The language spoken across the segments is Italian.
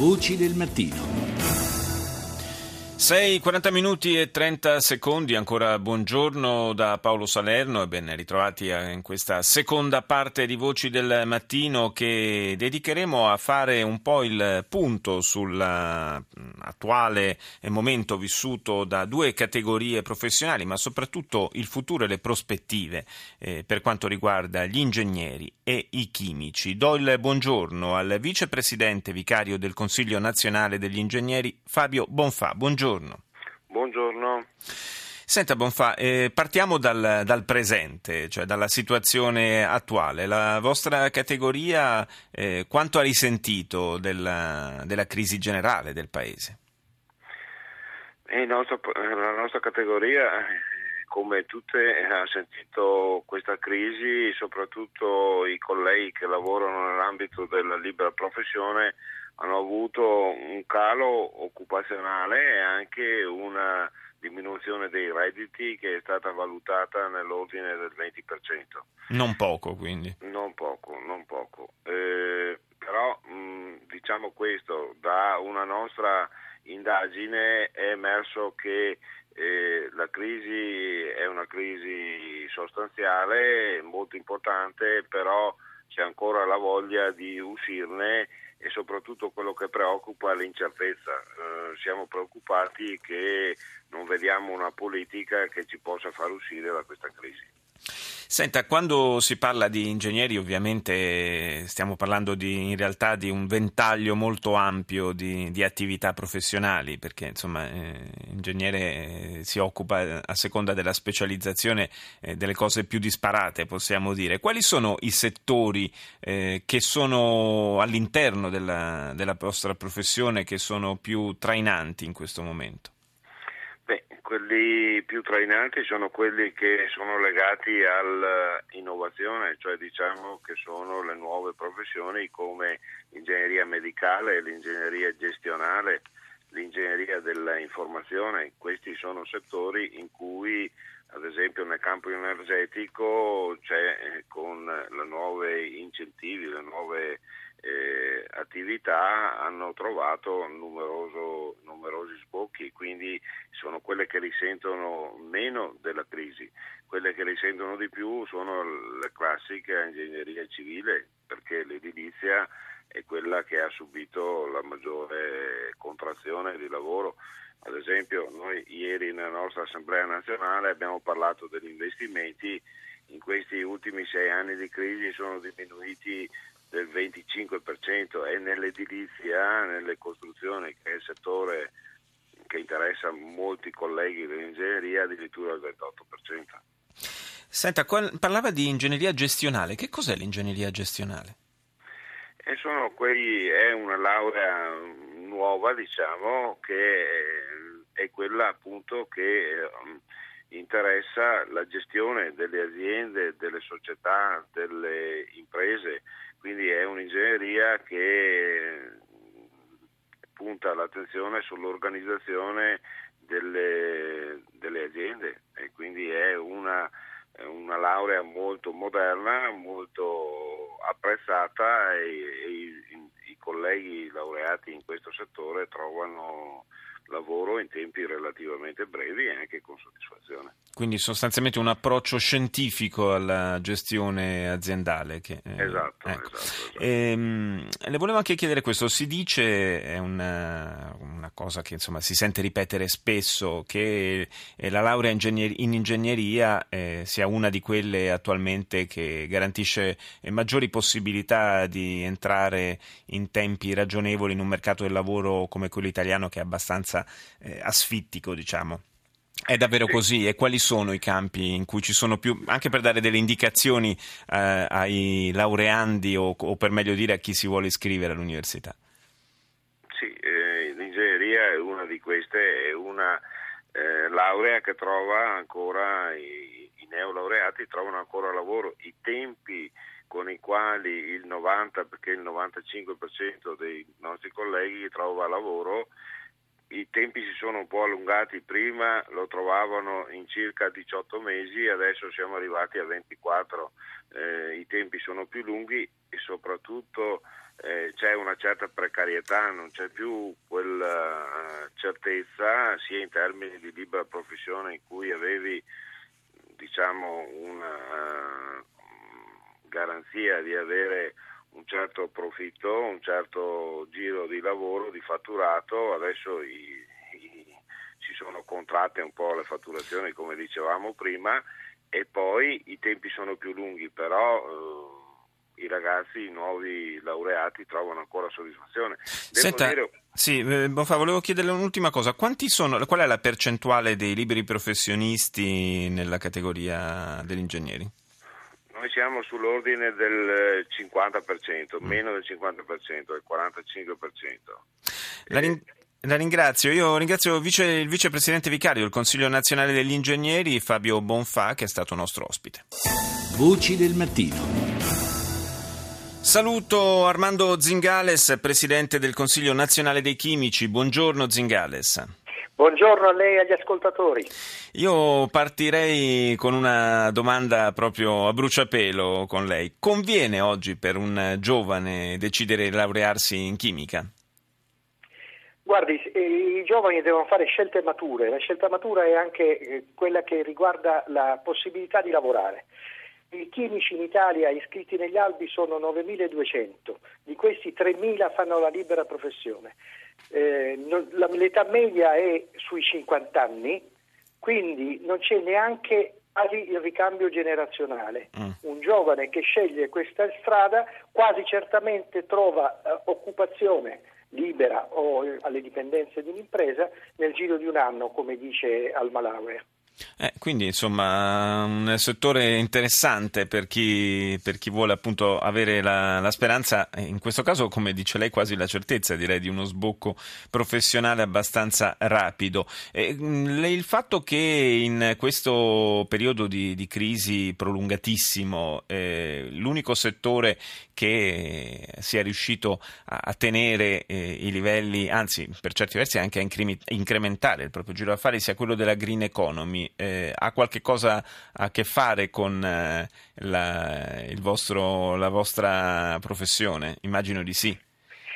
Voci del mattino. 6, 40 minuti e 30 secondi, ancora buongiorno da Paolo Salerno e ben ritrovati in questa seconda parte di Voci del Mattino che dedicheremo a fare un po' il punto sull'attuale momento vissuto da due categorie professionali, ma soprattutto il futuro e le prospettive eh, per quanto riguarda gli ingegneri e i chimici. Do il buongiorno al vicepresidente vicario del Consiglio nazionale degli ingegneri Fabio Bonfà. Buongiorno buongiorno. Buongiorno. Senta Bonfà, eh, partiamo dal, dal, presente, cioè dalla situazione attuale. La vostra categoria eh, quanto ha risentito della, della, crisi generale del Paese? Nostro, la nostra categoria, come tutte, ha sentito questa crisi, soprattutto i colleghi che lavorano nell'ambito della libera professione hanno avuto un calo occupazionale e anche una diminuzione dei redditi che è stata valutata nell'ordine del 20%. Non poco quindi. Non poco, non poco. Eh, però mh, diciamo questo, da una nostra indagine è emerso che eh, la crisi è una crisi sostanziale, molto importante, però c'è ancora la voglia di uscirne e soprattutto quello che preoccupa è l'incertezza. Eh, siamo preoccupati che non vediamo una politica che ci possa far uscire da questa crisi. Senta, quando si parla di ingegneri ovviamente stiamo parlando di, in realtà di un ventaglio molto ampio di, di attività professionali, perché insomma eh, ingegnere si occupa a seconda della specializzazione eh, delle cose più disparate, possiamo dire. Quali sono i settori eh, che sono all'interno della, della vostra professione che sono più trainanti in questo momento? Quelli più trainanti sono quelli che sono legati all'innovazione, cioè diciamo che sono le nuove professioni come l'ingegneria medicale, l'ingegneria gestionale, l'ingegneria dell'informazione. Questi sono settori in cui ad esempio nel campo energetico c'è eh, con i nuovi incentivi, le nuove eh, attività hanno trovato numeroso, numerosi sbocchi, quindi sono quelle che risentono meno della crisi. Quelle che risentono di più sono le classiche ingegneria civile, perché l'edilizia è quella che ha subito la maggiore contrazione di lavoro. Ad esempio, noi ieri nella nostra Assemblea nazionale abbiamo parlato degli investimenti, in questi ultimi sei anni di crisi sono diminuiti del 25% e nell'edilizia, nelle costruzioni, che è il settore che interessa molti colleghi dell'ingegneria, addirittura il 28%. Senta, parlava di ingegneria gestionale. Che cos'è l'ingegneria gestionale? Quei, è una laurea nuova, diciamo, che è quella appunto che um, interessa la gestione delle aziende, delle società, delle imprese, quindi è un'ingegneria che punta l'attenzione sull'organizzazione delle, delle aziende e quindi è una, una, laurea molto moderna, molto apprezzata e, e i, i colleghi laureati in questo settore trovano lavoro in tempi relativamente brevi e anche con soddisfazione. Quindi sostanzialmente un approccio scientifico alla gestione aziendale. Che, eh, esatto, ecco. esatto, esatto. Ehm, le volevo anche chiedere questo, si dice, è una, una cosa che insomma, si sente ripetere spesso, che la laurea in ingegneria eh, sia una di quelle attualmente che garantisce maggiori possibilità di entrare in tempi ragionevoli in un mercato del lavoro come quello italiano che è abbastanza eh, asfittico, diciamo. È davvero sì. così? E quali sono i campi in cui ci sono più, anche per dare delle indicazioni eh, ai laureandi o, o, per meglio dire a chi si vuole iscrivere all'università? Sì, eh, l'ingegneria è una di queste, è una eh, laurea che trova ancora, i, i neolaureati trovano ancora lavoro, i tempi con i quali il 90, perché il 95% dei nostri colleghi trova lavoro i tempi si sono un po' allungati, prima lo trovavano in circa 18 mesi, adesso siamo arrivati a 24, eh, i tempi sono più lunghi e soprattutto eh, c'è una certa precarietà, non c'è più quella uh, certezza sia in termini di libera professione in cui avevi diciamo, una uh, garanzia di avere un certo profitto, un certo giro di lavoro, di fatturato, adesso i, i, si sono contratte un po' le fatturazioni come dicevamo prima e poi i tempi sono più lunghi, però eh, i ragazzi, i nuovi laureati trovano ancora soddisfazione. Devo Senta, dire... sì, eh, Bofa, volevo chiederle un'ultima cosa, sono, qual è la percentuale dei liberi professionisti nella categoria degli ingegneri? Noi siamo sull'ordine del 50%, mm. meno del 50%, del 45%. La, rin- la ringrazio. Io ringrazio il, vice, il vicepresidente vicario del Consiglio nazionale degli ingegneri, Fabio Bonfà, che è stato nostro ospite. Voci del mattino. Saluto Armando Zingales, presidente del Consiglio nazionale dei chimici. Buongiorno Zingales. Buongiorno a lei e agli ascoltatori. Io partirei con una domanda proprio a bruciapelo con lei. Conviene oggi per un giovane decidere di laurearsi in chimica? Guardi, i giovani devono fare scelte mature, la scelta matura è anche eh, quella che riguarda la possibilità di lavorare. I chimici in Italia iscritti negli albi sono 9.200, di questi 3.000 fanno la libera professione. Eh, l'età media è sui 50 anni, quindi non c'è neanche il ricambio generazionale. Mm. Un giovane che sceglie questa strada quasi certamente trova eh, occupazione libera o alle dipendenze di un'impresa nel giro di un anno, come dice al Malawi. Eh, quindi insomma un settore interessante per chi, per chi vuole appunto avere la, la, speranza, in questo caso come dice lei quasi la certezza direi di uno sbocco professionale abbastanza rapido. E, mm, il fatto che in questo periodo di, di crisi prolungatissimo eh, l'unico settore che sia riuscito a, a tenere eh, i livelli, anzi per certi versi anche a incrementare il proprio giro d'affari sia quello della green economy eh, ha qualche cosa a che fare con eh, la, vostro, la vostra professione? Immagino di sì.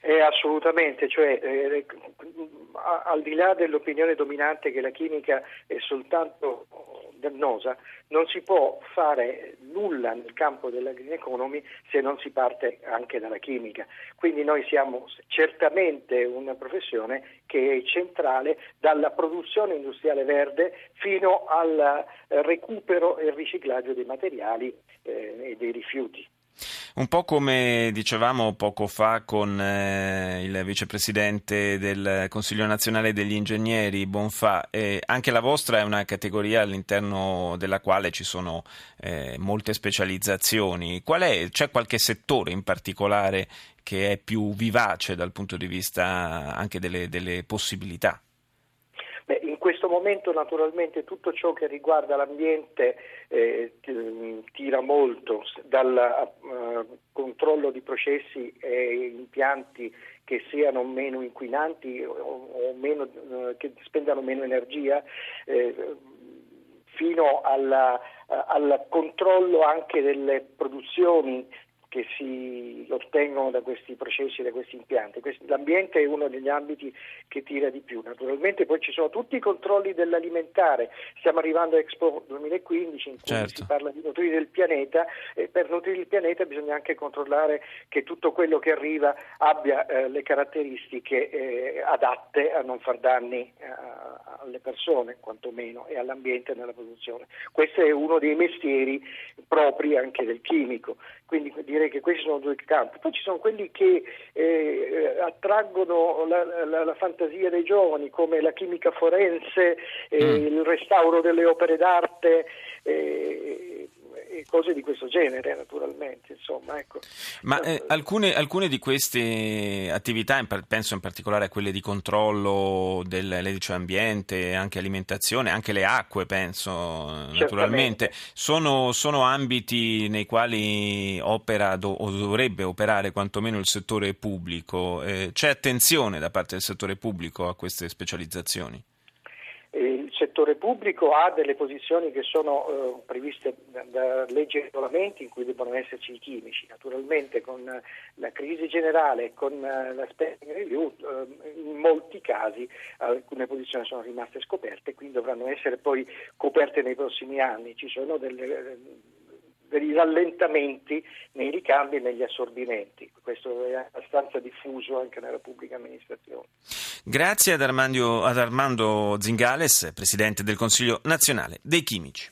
Eh, assolutamente, cioè, eh, al di là dell'opinione dominante che la chimica è soltanto dannosa, non si può fare nulla nel campo della green economy se non si parte anche dalla chimica. Quindi noi siamo certamente una professione che è centrale dalla produzione industriale verde fino al recupero e riciclaggio dei materiali eh, e dei rifiuti. Un po' come dicevamo poco fa con eh, il vicepresidente del Consiglio nazionale degli ingegneri, Bonfà, eh, anche la vostra è una categoria all'interno della quale ci sono eh, molte specializzazioni. È, c'è qualche settore in particolare che è più vivace dal punto di vista anche delle, delle possibilità? Questo momento naturalmente tutto ciò che riguarda l'ambiente eh, tira molto dal uh, controllo di processi e impianti che siano meno inquinanti o, o meno, uh, che spendano meno energia. Eh, fino alla, al controllo anche delle produzioni che si ottengono da questi processi, da questi impianti. L'ambiente è uno degli ambiti che tira di più. Naturalmente poi ci sono tutti i controlli dell'alimentare. Stiamo arrivando a Expo 2015 in cui certo. si parla di nutrire il pianeta e per nutrire il pianeta bisogna anche controllare che tutto quello che arriva abbia eh, le caratteristiche eh, adatte a non far danni eh, alle persone, quantomeno, e all'ambiente nella produzione. Questo è uno dei mestieri propri anche del chimico. Quindi direi che questi sono due campi. Poi ci sono quelli che eh, attraggono la, la, la, fantasia dei giovani, come la chimica forense, eh, mm. il restauro delle opere d'arte. Eh, cose di questo genere naturalmente. Insomma, ecco. Ma eh, alcune, alcune, di queste attività, penso in particolare a quelle di controllo dell'edice ambiente, anche alimentazione, anche le acque penso naturalmente, sono, sono, ambiti nei quali opera do, o dovrebbe operare quantomeno il settore pubblico. Eh, c'è attenzione da parte del settore pubblico a queste specializzazioni? Eh, settore pubblico ha delle posizioni che sono eh, previste da, da, leggi e regolamenti in cui devono esserci i chimici. Naturalmente con la crisi generale e con uh, la spending review eh, in molti casi alcune posizioni sono rimaste scoperte e quindi dovranno essere poi coperte nei prossimi anni. Ci sono delle, degli rallentamenti nei ricambi e negli assorbimenti. Questo è abbastanza diffuso anche nella pubblica amministrazione. Grazie ad Armando, ad Armando Zingales, Presidente del Consiglio nazionale dei chimici.